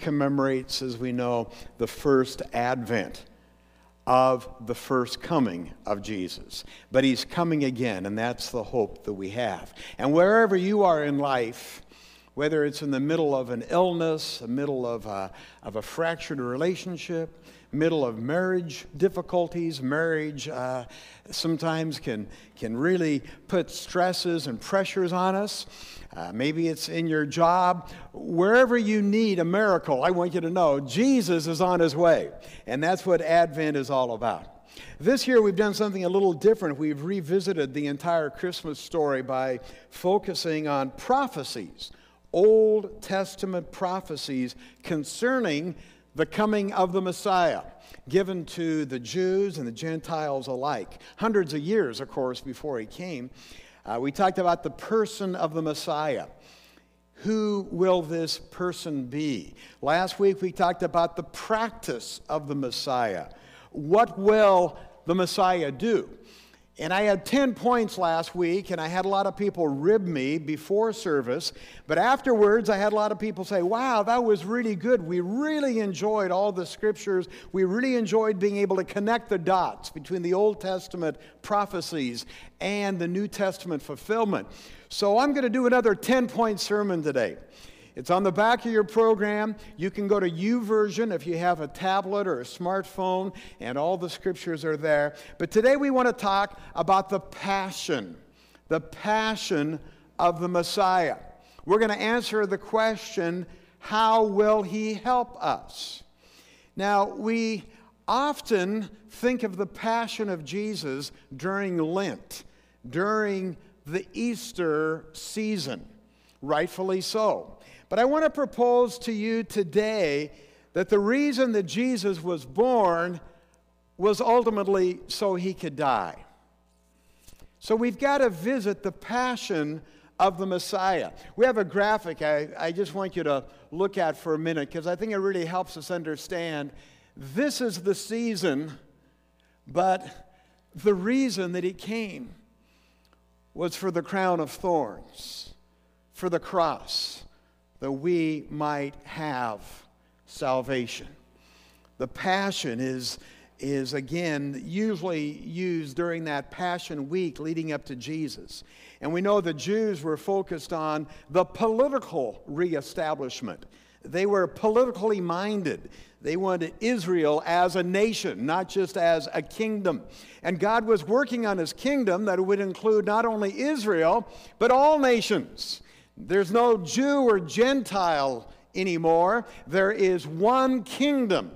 commemorates, as we know, the first advent of the first coming of Jesus. But he's coming again, and that's the hope that we have. And wherever you are in life, whether it's in the middle of an illness, the middle of a, of a fractured relationship, middle of marriage difficulties. Marriage uh, sometimes can, can really put stresses and pressures on us. Uh, maybe it's in your job. Wherever you need a miracle, I want you to know Jesus is on his way. And that's what Advent is all about. This year, we've done something a little different. We've revisited the entire Christmas story by focusing on prophecies, Old Testament prophecies concerning the coming of the Messiah, given to the Jews and the Gentiles alike. Hundreds of years, of course, before he came. Uh, we talked about the person of the Messiah. Who will this person be? Last week we talked about the practice of the Messiah. What will the Messiah do? And I had 10 points last week, and I had a lot of people rib me before service. But afterwards, I had a lot of people say, Wow, that was really good. We really enjoyed all the scriptures. We really enjoyed being able to connect the dots between the Old Testament prophecies and the New Testament fulfillment. So I'm going to do another 10 point sermon today. It's on the back of your program. You can go to YouVersion if you have a tablet or a smartphone, and all the scriptures are there. But today we want to talk about the passion, the passion of the Messiah. We're going to answer the question how will he help us? Now, we often think of the passion of Jesus during Lent, during the Easter season, rightfully so. But I want to propose to you today that the reason that Jesus was born was ultimately so he could die. So we've got to visit the passion of the Messiah. We have a graphic I, I just want you to look at for a minute because I think it really helps us understand this is the season, but the reason that he came was for the crown of thorns, for the cross that we might have salvation. The passion is, is again usually used during that passion week leading up to Jesus. And we know the Jews were focused on the political reestablishment. They were politically minded. They wanted Israel as a nation, not just as a kingdom. And God was working on his kingdom that would include not only Israel, but all nations. There's no Jew or Gentile anymore. There is one kingdom.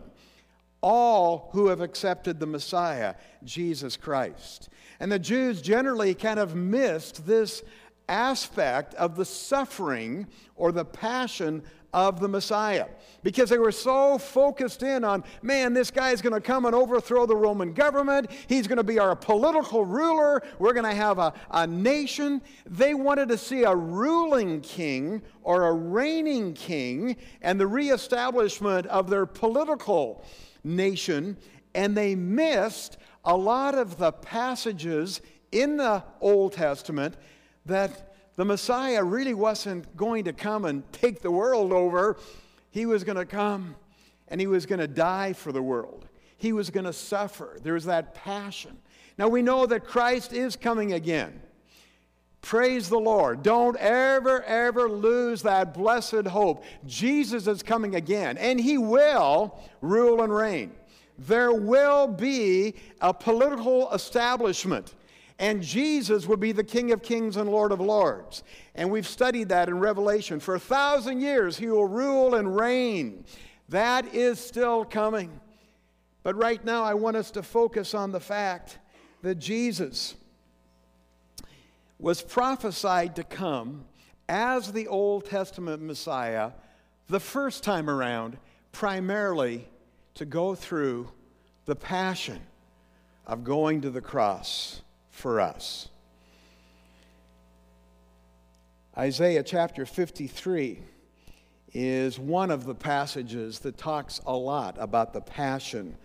All who have accepted the Messiah, Jesus Christ. And the Jews generally kind of missed this aspect of the suffering or the passion of the Messiah because they were so focused in on, man, this guy's going to come and overthrow the Roman government. He's going to be our political ruler. We're going to have a, a nation. They wanted to see a ruling king or a reigning king and the reestablishment of their political nation, and they missed a lot of the passages in the Old Testament that the Messiah really wasn't going to come and take the world over. He was going to come and he was going to die for the world. He was going to suffer. There was that passion. Now we know that Christ is coming again. Praise the Lord. Don't ever, ever lose that blessed hope. Jesus is coming again, and he will rule and reign. There will be a political establishment and Jesus will be the King of Kings and Lord of Lords. And we've studied that in Revelation. For a thousand years, he will rule and reign. That is still coming. But right now, I want us to focus on the fact that Jesus was prophesied to come as the Old Testament Messiah the first time around, primarily to go through the passion of going to the cross for us. Isaiah chapter 53 is one of the passages that talks a lot about the passion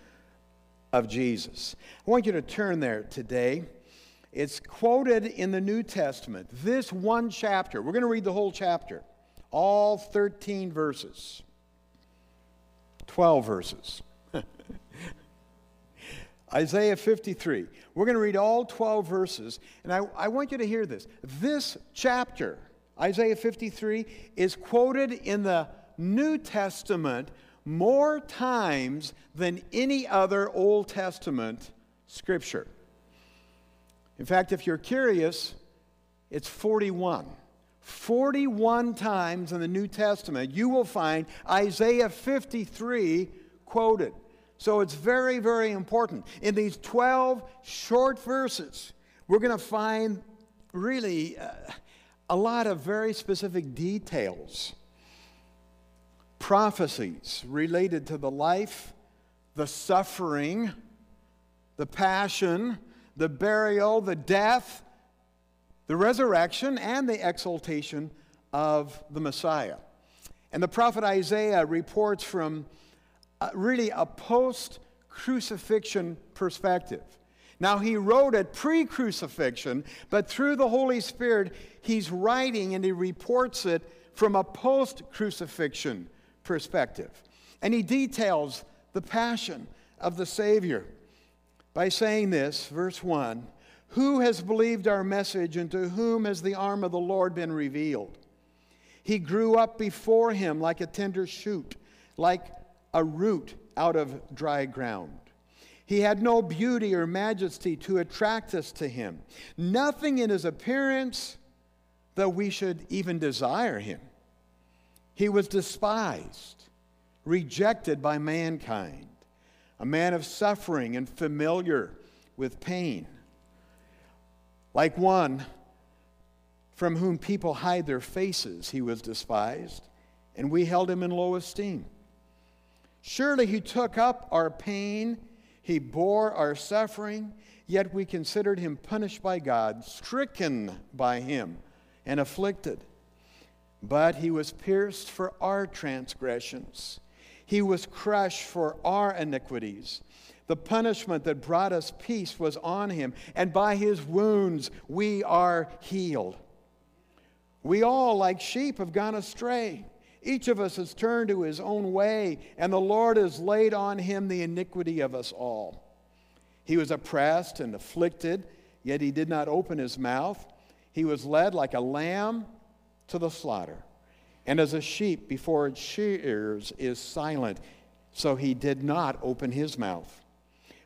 of Jesus. I want you to turn there today. It's quoted in the New Testament, this one chapter. We're going to read the whole chapter, all 13 verses. 12 verses. Isaiah 53. We're going to read all 12 verses, and I, I want you to hear this. This chapter, Isaiah 53, is quoted in the New Testament more times than any other Old Testament scripture. In fact, if you're curious, it's 41. 41 times in the New Testament, you will find Isaiah 53 quoted. So it's very, very important. In these 12 short verses, we're going to find really uh, a lot of very specific details, prophecies related to the life, the suffering, the passion, the burial, the death, the resurrection, and the exaltation of the Messiah. And the prophet Isaiah reports from really a post crucifixion perspective. Now, he wrote it pre crucifixion, but through the Holy Spirit, he's writing and he reports it from a post crucifixion perspective. And he details the passion of the Savior by saying this, verse 1 Who has believed our message, and to whom has the arm of the Lord been revealed? He grew up before him like a tender shoot, like a root out of dry ground. He had no beauty or majesty to attract us to him, nothing in his appearance that we should even desire him. He was despised, rejected by mankind, a man of suffering and familiar with pain, like one from whom people hide their faces, he was despised, and we held him in low esteem. Surely he took up our pain, he bore our suffering, yet we considered him punished by God, stricken by him, and afflicted. But he was pierced for our transgressions, he was crushed for our iniquities. The punishment that brought us peace was on him, and by his wounds we are healed. We all, like sheep, have gone astray. Each of us has turned to his own way, and the Lord has laid on him the iniquity of us all. He was oppressed and afflicted, yet he did not open his mouth. He was led like a lamb to the slaughter, and as a sheep before its shears is silent, so he did not open his mouth.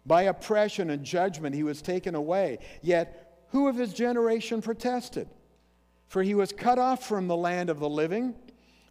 By oppression and judgment he was taken away, yet who of his generation protested? For he was cut off from the land of the living.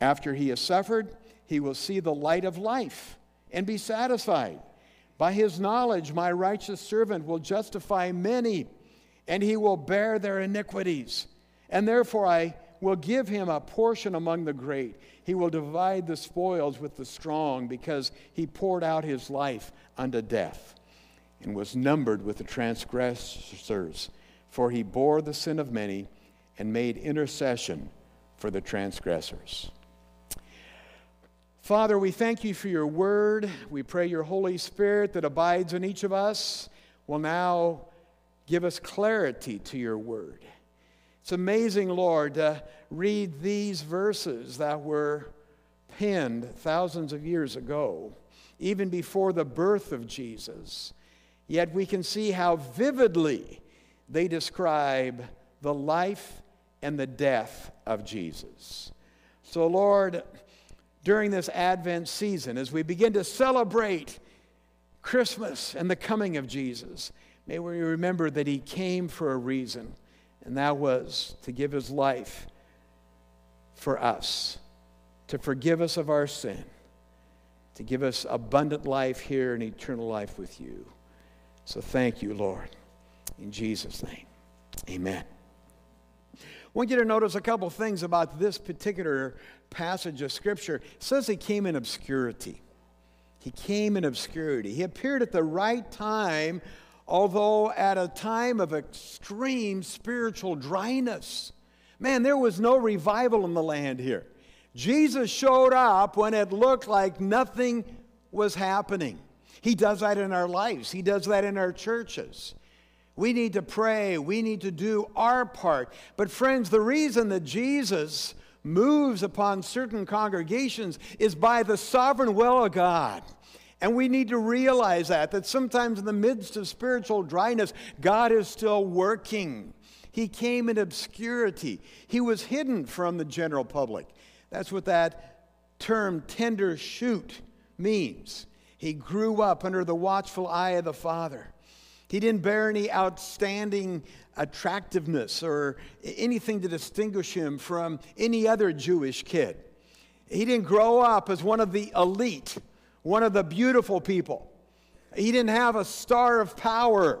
After he has suffered, he will see the light of life and be satisfied. By his knowledge, my righteous servant will justify many, and he will bear their iniquities. And therefore, I will give him a portion among the great. He will divide the spoils with the strong, because he poured out his life unto death and was numbered with the transgressors. For he bore the sin of many and made intercession for the transgressors. Father, we thank you for your word. We pray your Holy Spirit that abides in each of us will now give us clarity to your word. It's amazing, Lord, to read these verses that were penned thousands of years ago, even before the birth of Jesus. Yet we can see how vividly they describe the life and the death of Jesus. So, Lord, during this Advent season as we begin to celebrate Christmas and the coming of Jesus. May we remember that He came for a reason, and that was to give His life for us, to forgive us of our sin, to give us abundant life here and eternal life with you. So thank you, Lord. In Jesus' name, amen. Want you to notice a couple things about this particular passage of Scripture. It says he came in obscurity. He came in obscurity. He appeared at the right time, although at a time of extreme spiritual dryness. Man, there was no revival in the land here. Jesus showed up when it looked like nothing was happening. He does that in our lives, He does that in our churches. We need to pray, we need to do our part. But, friends, the reason that Jesus moves upon certain congregations is by the sovereign will of God. And we need to realize that, that sometimes in the midst of spiritual dryness, God is still working. He came in obscurity, He was hidden from the general public. That's what that term tender shoot means. He grew up under the watchful eye of the Father. He didn't bear any outstanding attractiveness or anything to distinguish him from any other Jewish kid. He didn't grow up as one of the elite, one of the beautiful people. He didn't have a star of power.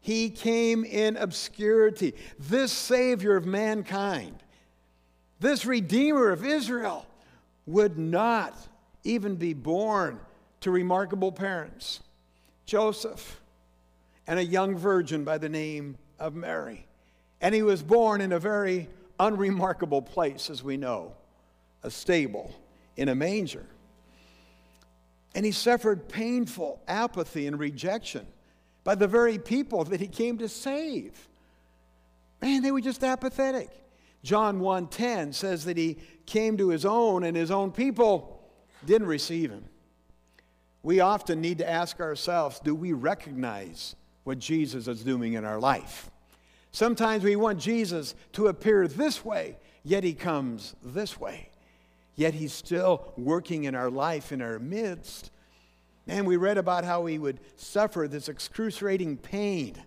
He came in obscurity. This Savior of mankind, this Redeemer of Israel, would not even be born to remarkable parents Joseph and a young virgin by the name of Mary. And he was born in a very unremarkable place, as we know a stable in a manger. And he suffered painful apathy and rejection by the very people that he came to save. Man, they were just apathetic. John 1:10 says that he came to his own and his own people didn't receive him. We often need to ask ourselves, do we recognize what Jesus is doing in our life. Sometimes we want Jesus to appear this way, yet he comes this way. Yet he's still working in our life, in our midst. And we read about how he would suffer this excruciating pain.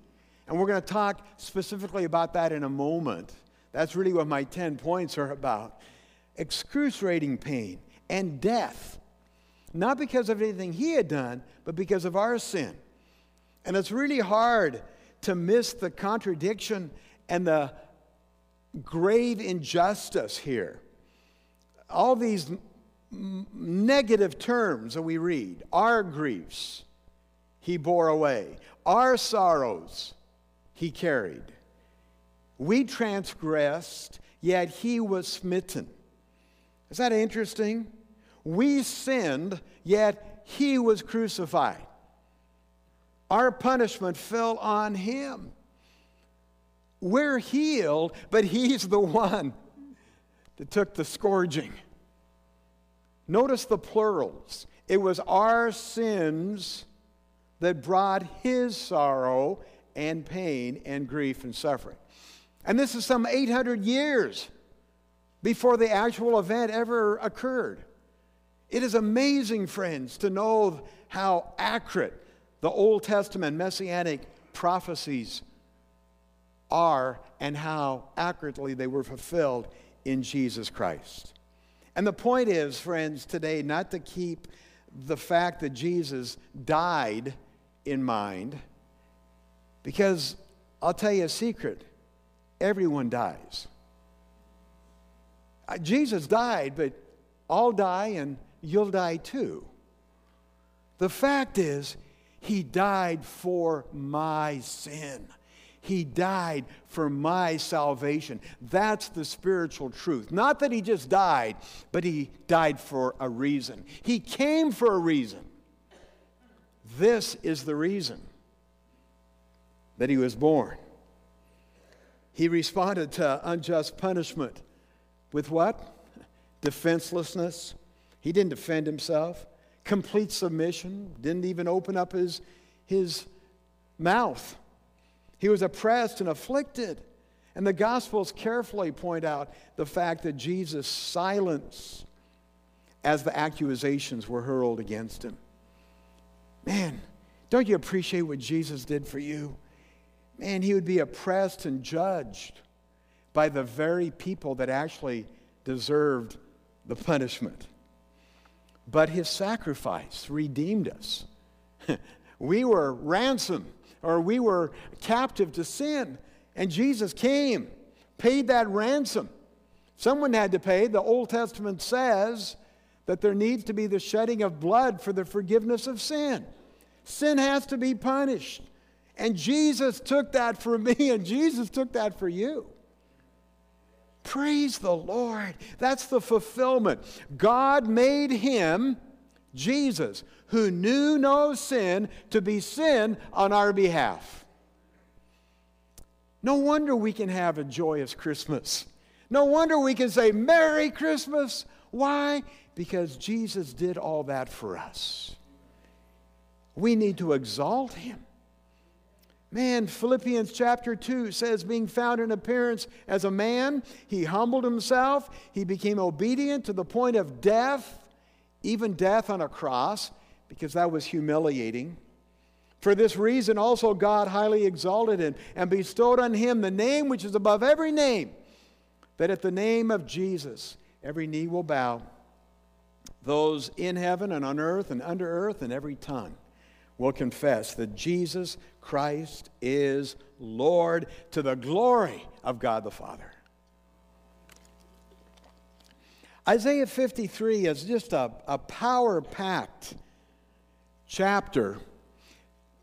And we're going to talk specifically about that in a moment. That's really what my 10 points are about. Excruciating pain and death. Not because of anything he had done, but because of our sin. And it's really hard to miss the contradiction and the grave injustice here. All these negative terms that we read our griefs, he bore away, our sorrows, he carried. We transgressed, yet he was smitten. Is that interesting? We sinned, yet he was crucified. Our punishment fell on him. We're healed, but he's the one that took the scourging. Notice the plurals. It was our sins that brought his sorrow and pain and grief and suffering. And this is some 800 years before the actual event ever occurred. It is amazing, friends, to know how accurate the Old Testament messianic prophecies are and how accurately they were fulfilled in Jesus Christ. And the point is, friends, today, not to keep the fact that Jesus died in mind, because I'll tell you a secret everyone dies. Uh, Jesus died, but I'll die and you'll die too. The fact is, he died for my sin. He died for my salvation. That's the spiritual truth. Not that he just died, but he died for a reason. He came for a reason. This is the reason that he was born. He responded to unjust punishment with what? Defenselessness. He didn't defend himself complete submission, didn't even open up his, his mouth. He was oppressed and afflicted. And the Gospels carefully point out the fact that Jesus silenced as the accusations were hurled against him. Man, don't you appreciate what Jesus did for you? Man, he would be oppressed and judged by the very people that actually deserved the punishment. But his sacrifice redeemed us. we were ransomed, or we were captive to sin, and Jesus came, paid that ransom. Someone had to pay. The Old Testament says that there needs to be the shedding of blood for the forgiveness of sin. Sin has to be punished. And Jesus took that for me, and Jesus took that for you. Praise the Lord. That's the fulfillment. God made him, Jesus, who knew no sin, to be sin on our behalf. No wonder we can have a joyous Christmas. No wonder we can say, Merry Christmas. Why? Because Jesus did all that for us. We need to exalt him. Man, Philippians chapter 2 says, being found in appearance as a man, he humbled himself. He became obedient to the point of death, even death on a cross, because that was humiliating. For this reason, also God highly exalted him and bestowed on him the name which is above every name, that at the name of Jesus every knee will bow, those in heaven and on earth and under earth, and every tongue will confess that Jesus Christ is Lord to the glory of God the Father. Isaiah 53 is just a, a power packed chapter,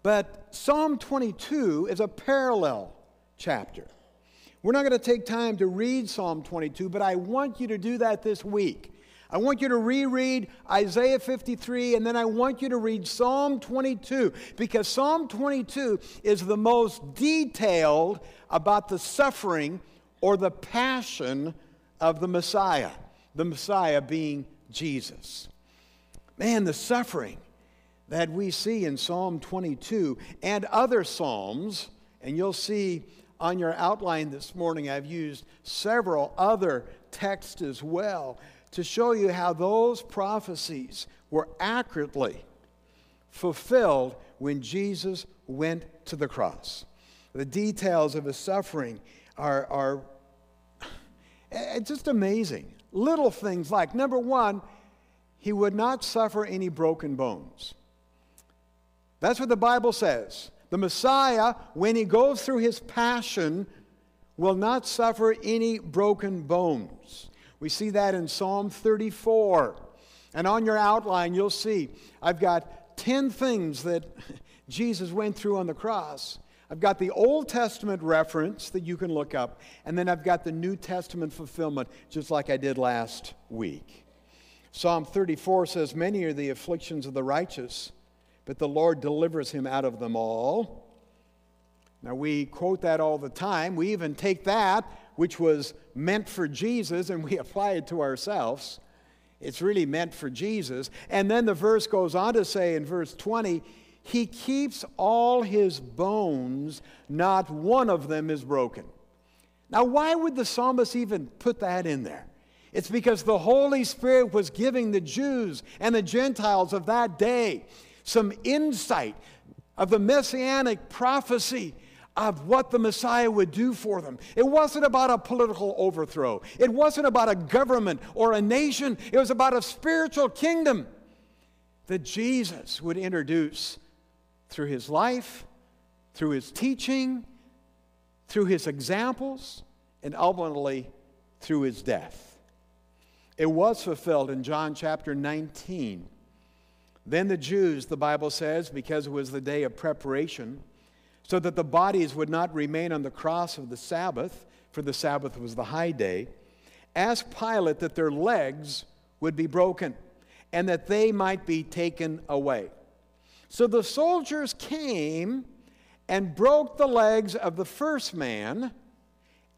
but Psalm 22 is a parallel chapter. We're not going to take time to read Psalm 22, but I want you to do that this week. I want you to reread Isaiah 53, and then I want you to read Psalm 22, because Psalm 22 is the most detailed about the suffering or the passion of the Messiah, the Messiah being Jesus. Man, the suffering that we see in Psalm 22 and other Psalms, and you'll see on your outline this morning, I've used several other texts as well to show you how those prophecies were accurately fulfilled when Jesus went to the cross. The details of his suffering are, are eh, just amazing. Little things like number one, he would not suffer any broken bones. That's what the Bible says. The Messiah, when he goes through his passion, will not suffer any broken bones. We see that in Psalm 34. And on your outline, you'll see I've got 10 things that Jesus went through on the cross. I've got the Old Testament reference that you can look up, and then I've got the New Testament fulfillment, just like I did last week. Psalm 34 says, Many are the afflictions of the righteous, but the Lord delivers him out of them all. Now, we quote that all the time. We even take that which was meant for Jesus and we apply it to ourselves. It's really meant for Jesus. And then the verse goes on to say in verse 20, He keeps all His bones, not one of them is broken. Now, why would the psalmist even put that in there? It's because the Holy Spirit was giving the Jews and the Gentiles of that day some insight of the messianic prophecy of what the Messiah would do for them. It wasn't about a political overthrow, it wasn't about a government or a nation, it was about a spiritual kingdom that Jesus would introduce through his life, through his teaching, through his examples, and ultimately through his death. It was fulfilled in John chapter 19. Then the Jews, the Bible says, because it was the day of preparation, so that the bodies would not remain on the cross of the Sabbath, for the Sabbath was the high day, asked Pilate that their legs would be broken and that they might be taken away. So the soldiers came and broke the legs of the first man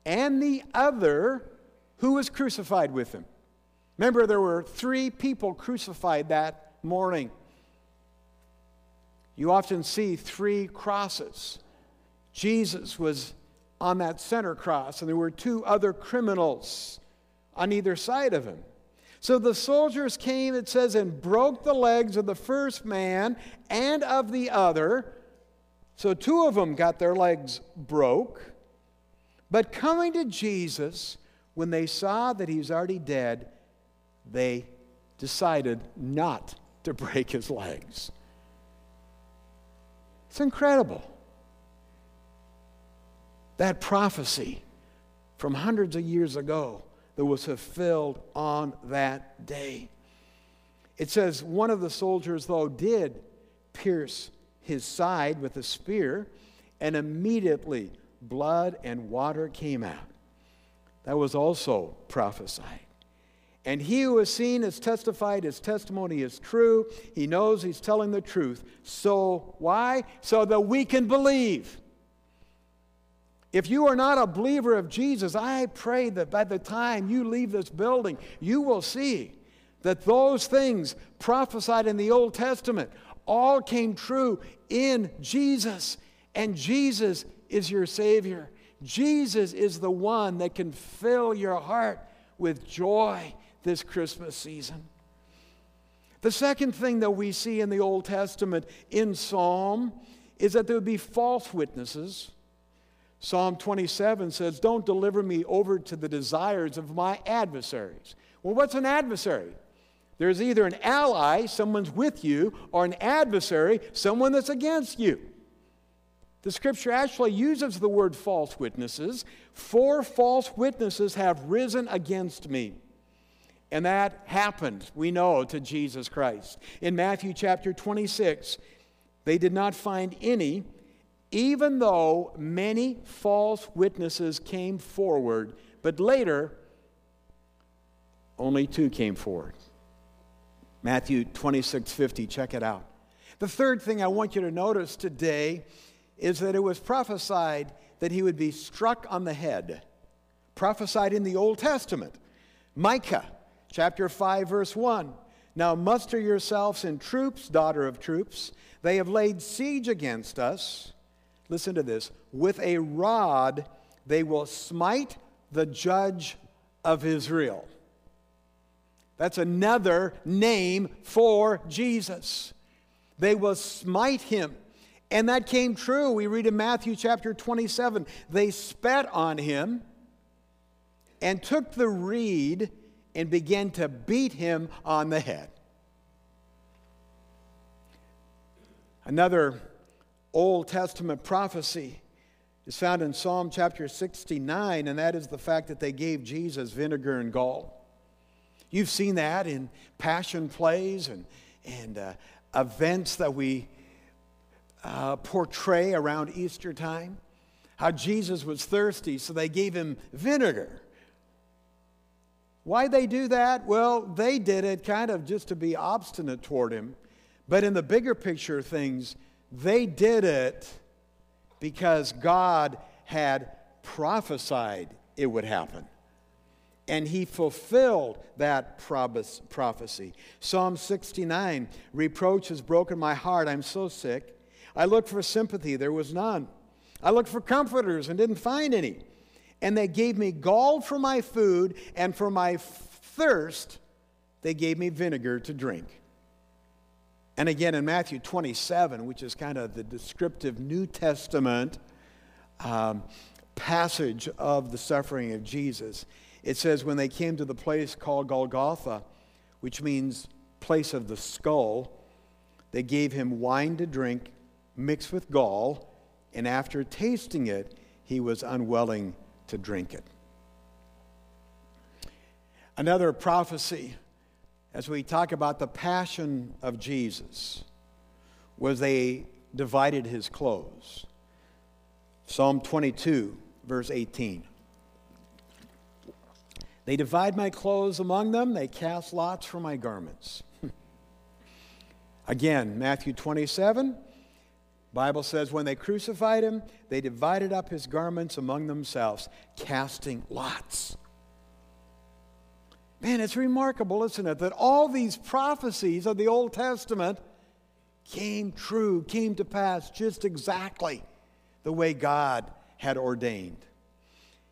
and the other who was crucified with him. Remember, there were three people crucified that morning you often see three crosses. Jesus was on that center cross, and there were two other criminals on either side of him. So the soldiers came, it says, and broke the legs of the first man and of the other. So two of them got their legs broke. But coming to Jesus, when they saw that he was already dead, they decided not to break his legs. It's incredible. That prophecy from hundreds of years ago that was fulfilled on that day. It says one of the soldiers, though, did pierce his side with a spear, and immediately blood and water came out. That was also prophesied. And he who has seen has testified, his testimony is true. He knows he's telling the truth. So, why? So that we can believe. If you are not a believer of Jesus, I pray that by the time you leave this building, you will see that those things prophesied in the Old Testament all came true in Jesus. And Jesus is your Savior. Jesus is the one that can fill your heart with joy this Christmas season. The second thing that we see in the Old Testament in Psalm is that there would be false witnesses. Psalm 27 says, Don't deliver me over to the desires of my adversaries. Well, what's an adversary? There's either an ally, someone's with you, or an adversary, someone that's against you. The scripture actually uses the word false witnesses. For false witnesses have risen against me. And that happened, we know, to Jesus Christ. In Matthew chapter 26, they did not find any, even though many false witnesses came forward, but later, only two came forward. Matthew 26 50, check it out. The third thing I want you to notice today is that it was prophesied that he would be struck on the head, prophesied in the Old Testament. Micah chapter 5, verse 1. Now muster yourselves in troops, daughter of troops. They have laid siege against us. Listen to this. With a rod they will smite the judge of Israel. That's another name for Jesus. They will smite him. And that came true. We read in Matthew chapter 27 they spat on him and took the reed and began to beat him on the head. Another Old Testament prophecy is found in Psalm chapter 69, and that is the fact that they gave Jesus vinegar and gall. You've seen that in passion plays and, and uh, events that we uh, portray around Easter time. How Jesus was thirsty, so they gave him vinegar. Why they do that? Well, they did it kind of just to be obstinate toward him. But in the bigger picture of things, they did it because God had prophesied it would happen. And he fulfilled that prophecy. Psalm 69 Reproach has broken my heart. I'm so sick. I looked for sympathy, there was none. I looked for comforters and didn't find any and they gave me gall for my food, and for my thirst, they gave me vinegar to drink. And again, in Matthew 27, which is kind of the descriptive New Testament um, passage of the suffering of Jesus, it says, When they came to the place called Golgotha, which means place of the skull, they gave him wine to drink mixed with gall, and after tasting it, he was unwilling to drink it. Another prophecy, as we talk about the passion of Jesus, was they divided his clothes. Psalm 22, verse 18. They divide my clothes among them, they cast lots for my garments. Again, Matthew 27, Bible says when they crucified him, they divided up his garments among themselves, casting lots. Man, it's remarkable, isn't it, that all these prophecies of the Old Testament came true, came to pass just exactly the way God had ordained.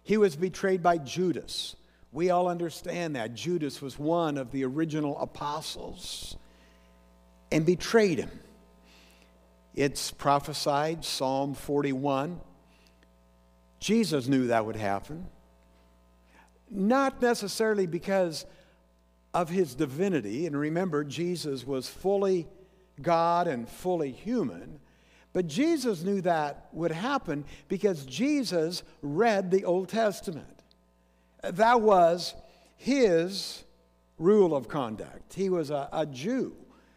He was betrayed by Judas. We all understand that. Judas was one of the original apostles and betrayed him. It's prophesied, Psalm 41. Jesus knew that would happen. Not necessarily because of his divinity, and remember, Jesus was fully God and fully human. But Jesus knew that would happen because Jesus read the Old Testament. That was his rule of conduct. He was a, a Jew.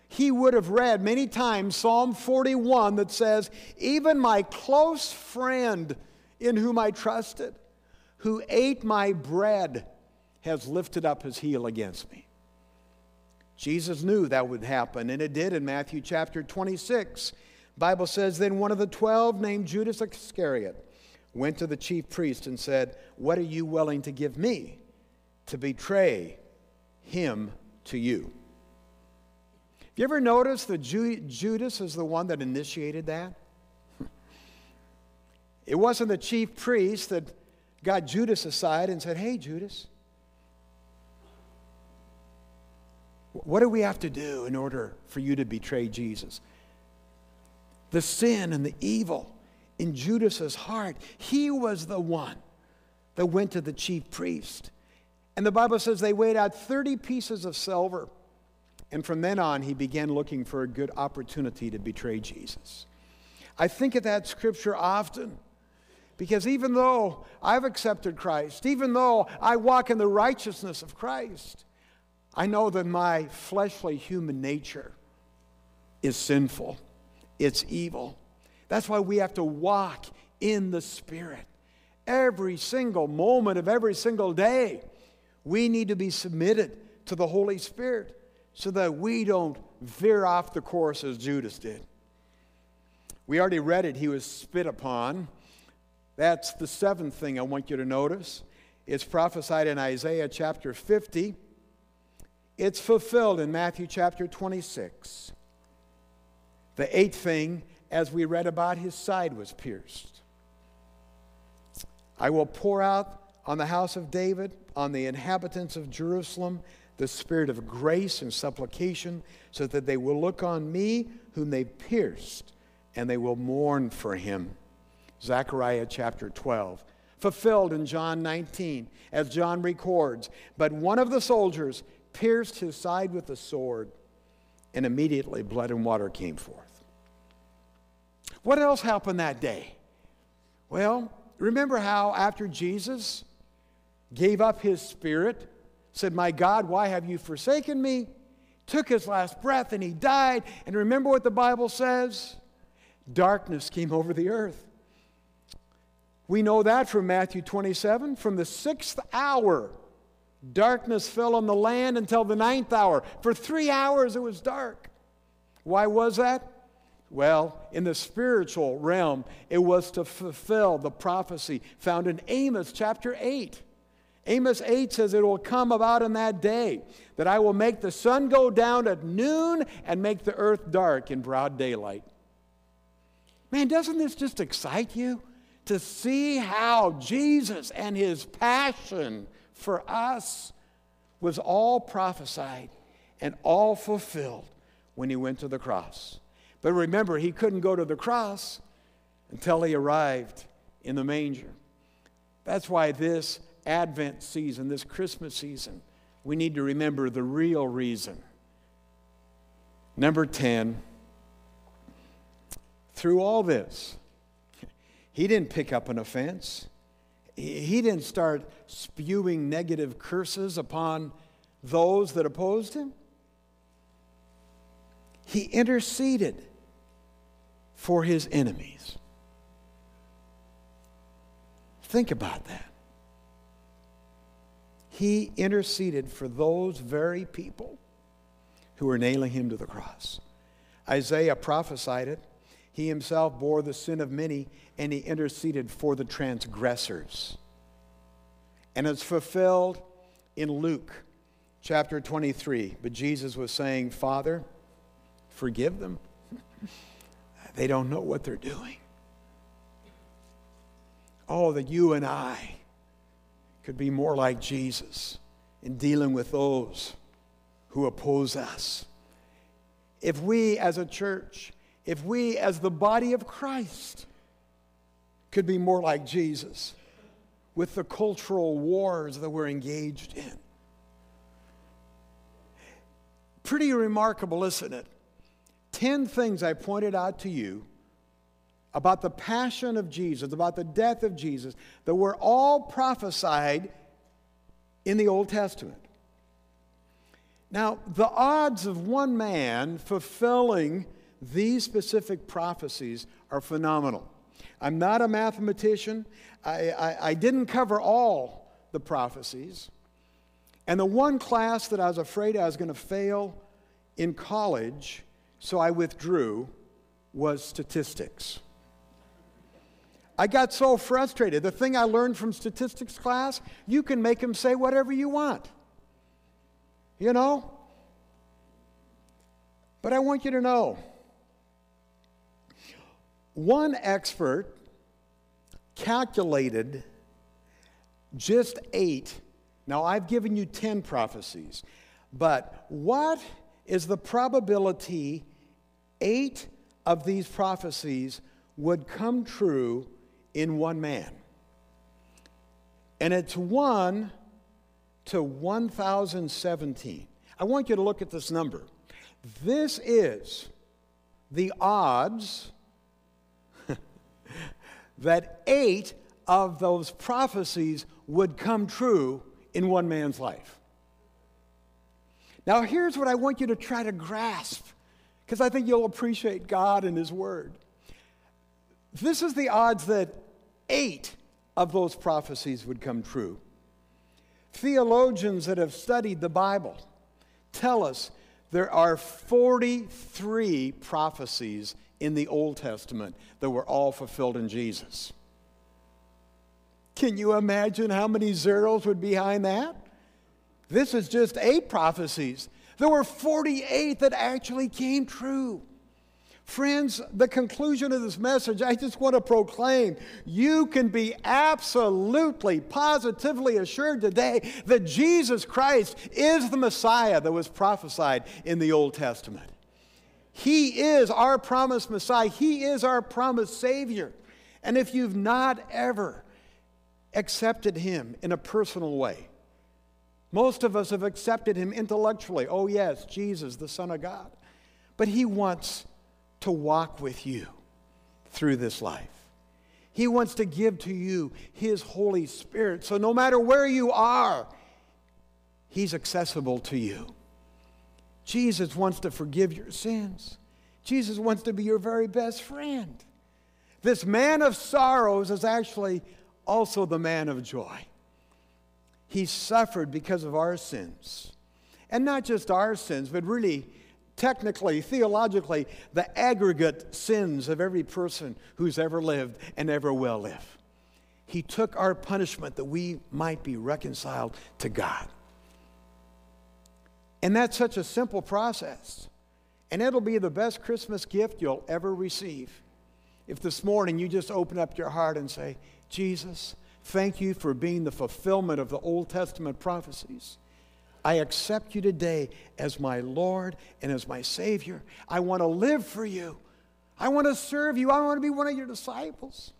He would have read many times Psalm 41 that says, Even my close friend in whom I trusted, who ate my bread, has lifted up his heel against me. Jesus knew that would happen, and it did in Matthew chapter 26. Bible says, Then one of the twelve, named Judas Iscariot, went to the chief priest and said, What are you willing to give me to betray him to you? You ever notice that Judas is the one that initiated that? It wasn't the chief priest that got Judas aside and said, Hey, Judas, what do we have to do in order for you to betray Jesus? The sin and the evil in Judas's heart, he was the one that went to the chief priest. And the Bible says they weighed out 30 pieces of silver. And from then on, he began looking for a good opportunity to betray Jesus. I think of that scripture often because even though I've accepted Christ, even though I walk in the righteousness of Christ, I know that my fleshly human nature is sinful, it's evil. That's why we have to walk in the Spirit. Every single moment of every single day, we need to be submitted to the Holy Spirit so that we don't veer off the course as Judas did. We already read it, he was spit upon. That's the seventh thing I want you to notice. It's prophesied in Isaiah chapter 50. It's fulfilled in Matthew chapter 26. The eighth thing, as we read about, his side was pierced. I will pour out on the house of David, on the inhabitants of Jerusalem, the spirit of grace and supplication, so that they will look on me, whom they pierced, and they will mourn for him. Zechariah chapter 12. Fulfilled in John 19, as John records. But one of the soldiers pierced his side with a sword, and immediately blood and water came forth. What else happened that day? Well, remember how after Jesus gave up his spirit, said, My God, why have you forsaken me? Took his last breath and he died. And remember what the Bible says? Darkness came over the earth. We know that from Matthew 27. From the sixth hour, darkness fell on the land until the ninth hour. For three hours it was dark. Why was that? Well, in the spiritual realm, it was to fulfill the prophecy found in Amos chapter 8. Amos 8 says, It will come about in that day that I will make the sun go down at noon and make the earth dark in broad daylight. Man, doesn't this just excite you? To see how Jesus and his passion for us was all prophesied and all fulfilled when he went to the cross. But remember, he couldn't go to the cross until he arrived in the manger. That's why this Advent season, this Christmas season, we need to remember the real reason. Number 10, through all this, he didn't pick up an offense. He didn't start spewing negative curses upon those that opposed him. He interceded for his enemies. Think about that he interceded for those very people who were nailing him to the cross. Isaiah prophesied it. He himself bore the sin of many, and he interceded for the transgressors. And it's fulfilled in Luke chapter 23. But Jesus was saying, Father, forgive them. they don't know what they're doing. Oh, that you and I could be more like Jesus in dealing with those who oppose us. If we as a church, if we as the body of Christ could be more like Jesus with the cultural wars that we're engaged in. Pretty remarkable, isn't it? Ten things I pointed out to you about the passion of Jesus, about the death of Jesus, that were all prophesied in the Old Testament. Now, the odds of one man fulfilling these specific prophecies are phenomenal. I'm not a mathematician. I, I, I, didn't cover all the prophecies. And the one class that I was afraid I was going to fail in college, so I withdrew, was statistics. I got so frustrated. The thing I learned from statistics class, you can make them say whatever you want. You know? But I want you to know one expert calculated just eight. Now, I've given you 10 prophecies, but what is the probability eight of these prophecies would come true in one man? And it's 1 to 1,017. I want you to look at this number. This is the odds that eight of those prophecies would come true in one man's life. Now, here's what I want you to try to grasp, because I think you'll appreciate God and His Word. This is the odds that eight of those prophecies would come true. Theologians that have studied the Bible tell us there are 43 prophecies in the Old Testament that were all fulfilled in Jesus. Can you imagine how many zeros would be behind that? This is just eight prophecies. There were 48 that actually came true. Friends, the conclusion of this message, I just want to proclaim you can be absolutely, positively assured today that Jesus Christ is the Messiah that was prophesied in the Old Testament. He is our promised Messiah, He is our promised Savior. And if you've not ever accepted Him in a personal way, most of us have accepted Him intellectually. Oh, yes, Jesus, the Son of God. But He wants to walk with you through this life. He wants to give to you His Holy Spirit. So no matter where you are, He's accessible to you. Jesus wants to forgive your sins. Jesus wants to be your very best friend. This man of sorrows is actually also the man of joy. He suffered because of our sins. And not just our sins, but really, technically, theologically, the aggregate sins of every person who's ever lived and ever will live. He took our punishment that we might be reconciled to God. And that's such a simple process. And it'll be the best Christmas gift you'll ever receive. If this morning you just open up your heart and say, Jesus, thank you for being the fulfillment of the Old Testament prophecies. I accept you today as my Lord and as my Savior. I want to live for you. I want to serve you. I want to be one of your disciples.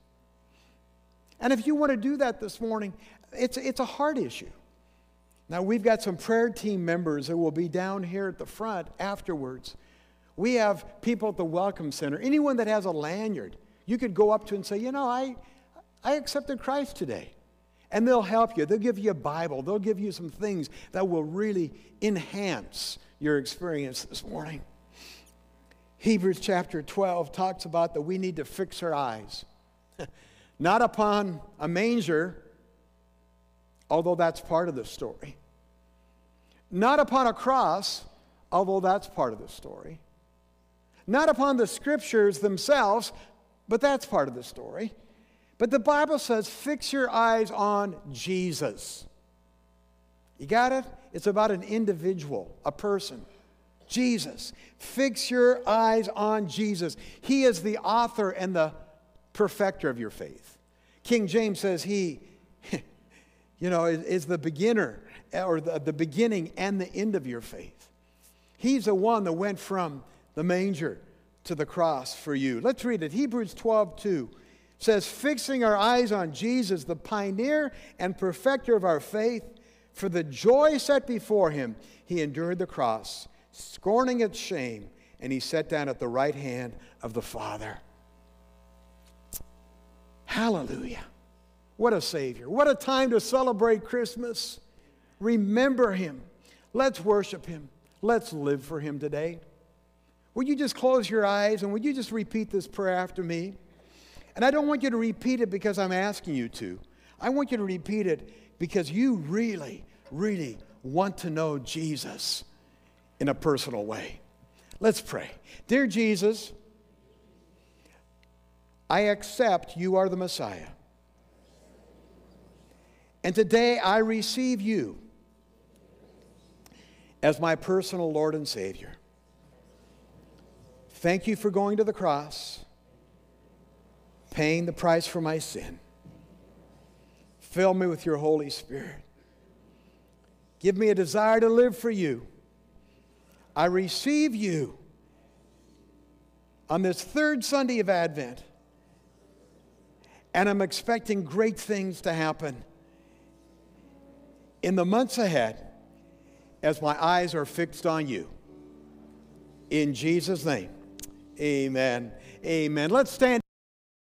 And if you want to do that this morning, it's, it's a heart issue. Now, we've got some prayer team members that will be down here at the front afterwards. We have people at the Welcome Center. Anyone that has a lanyard, you could go up to and say, You know, I, I accepted Christ today. And they'll help you. They'll give you a Bible. They'll give you some things that will really enhance your experience this morning. Hebrews chapter 12 talks about that we need to fix our eyes, not upon a manger, although that's part of the story, not upon a cross, although that's part of the story, not upon the scriptures themselves, but that's part of the story. But the Bible says, fix your eyes on Jesus. You got it? It's about an individual, a person. Jesus. Fix your eyes on Jesus. He is the author and the perfecter of your faith. King James says he, you know, is, the beginner or the beginning and the end of your faith. He's the one that went from the manger to the cross for you. Let's read it. Hebrews 12, 2 says, Fixing our eyes on Jesus, the pioneer and perfecter of our faith, for the joy set before him, he endured the cross, scorning its shame, and he sat down at the right hand of the Father. Hallelujah. What a Savior. What a time to celebrate Christmas. remember him. Let's worship him. Let's live for him today. Would you just close your eyes and would you just repeat this prayer after me? And I don't want you to repeat it because I'm asking you to. I want you to repeat it because you really, really want to know Jesus in a personal way. Let's pray. Dear Jesus, I accept you are the Messiah. And today I receive you as my personal Lord and Savior. Thank you for going to the cross, paying the price for my sin. Fill me with your Holy Spirit. Give me a desire to live for you. I receive you on this third Sunday of Advent, and I'm expecting great things to happen in the months ahead as my eyes are fixed on you. In Jesus' name, amen. Amen. Let's stand.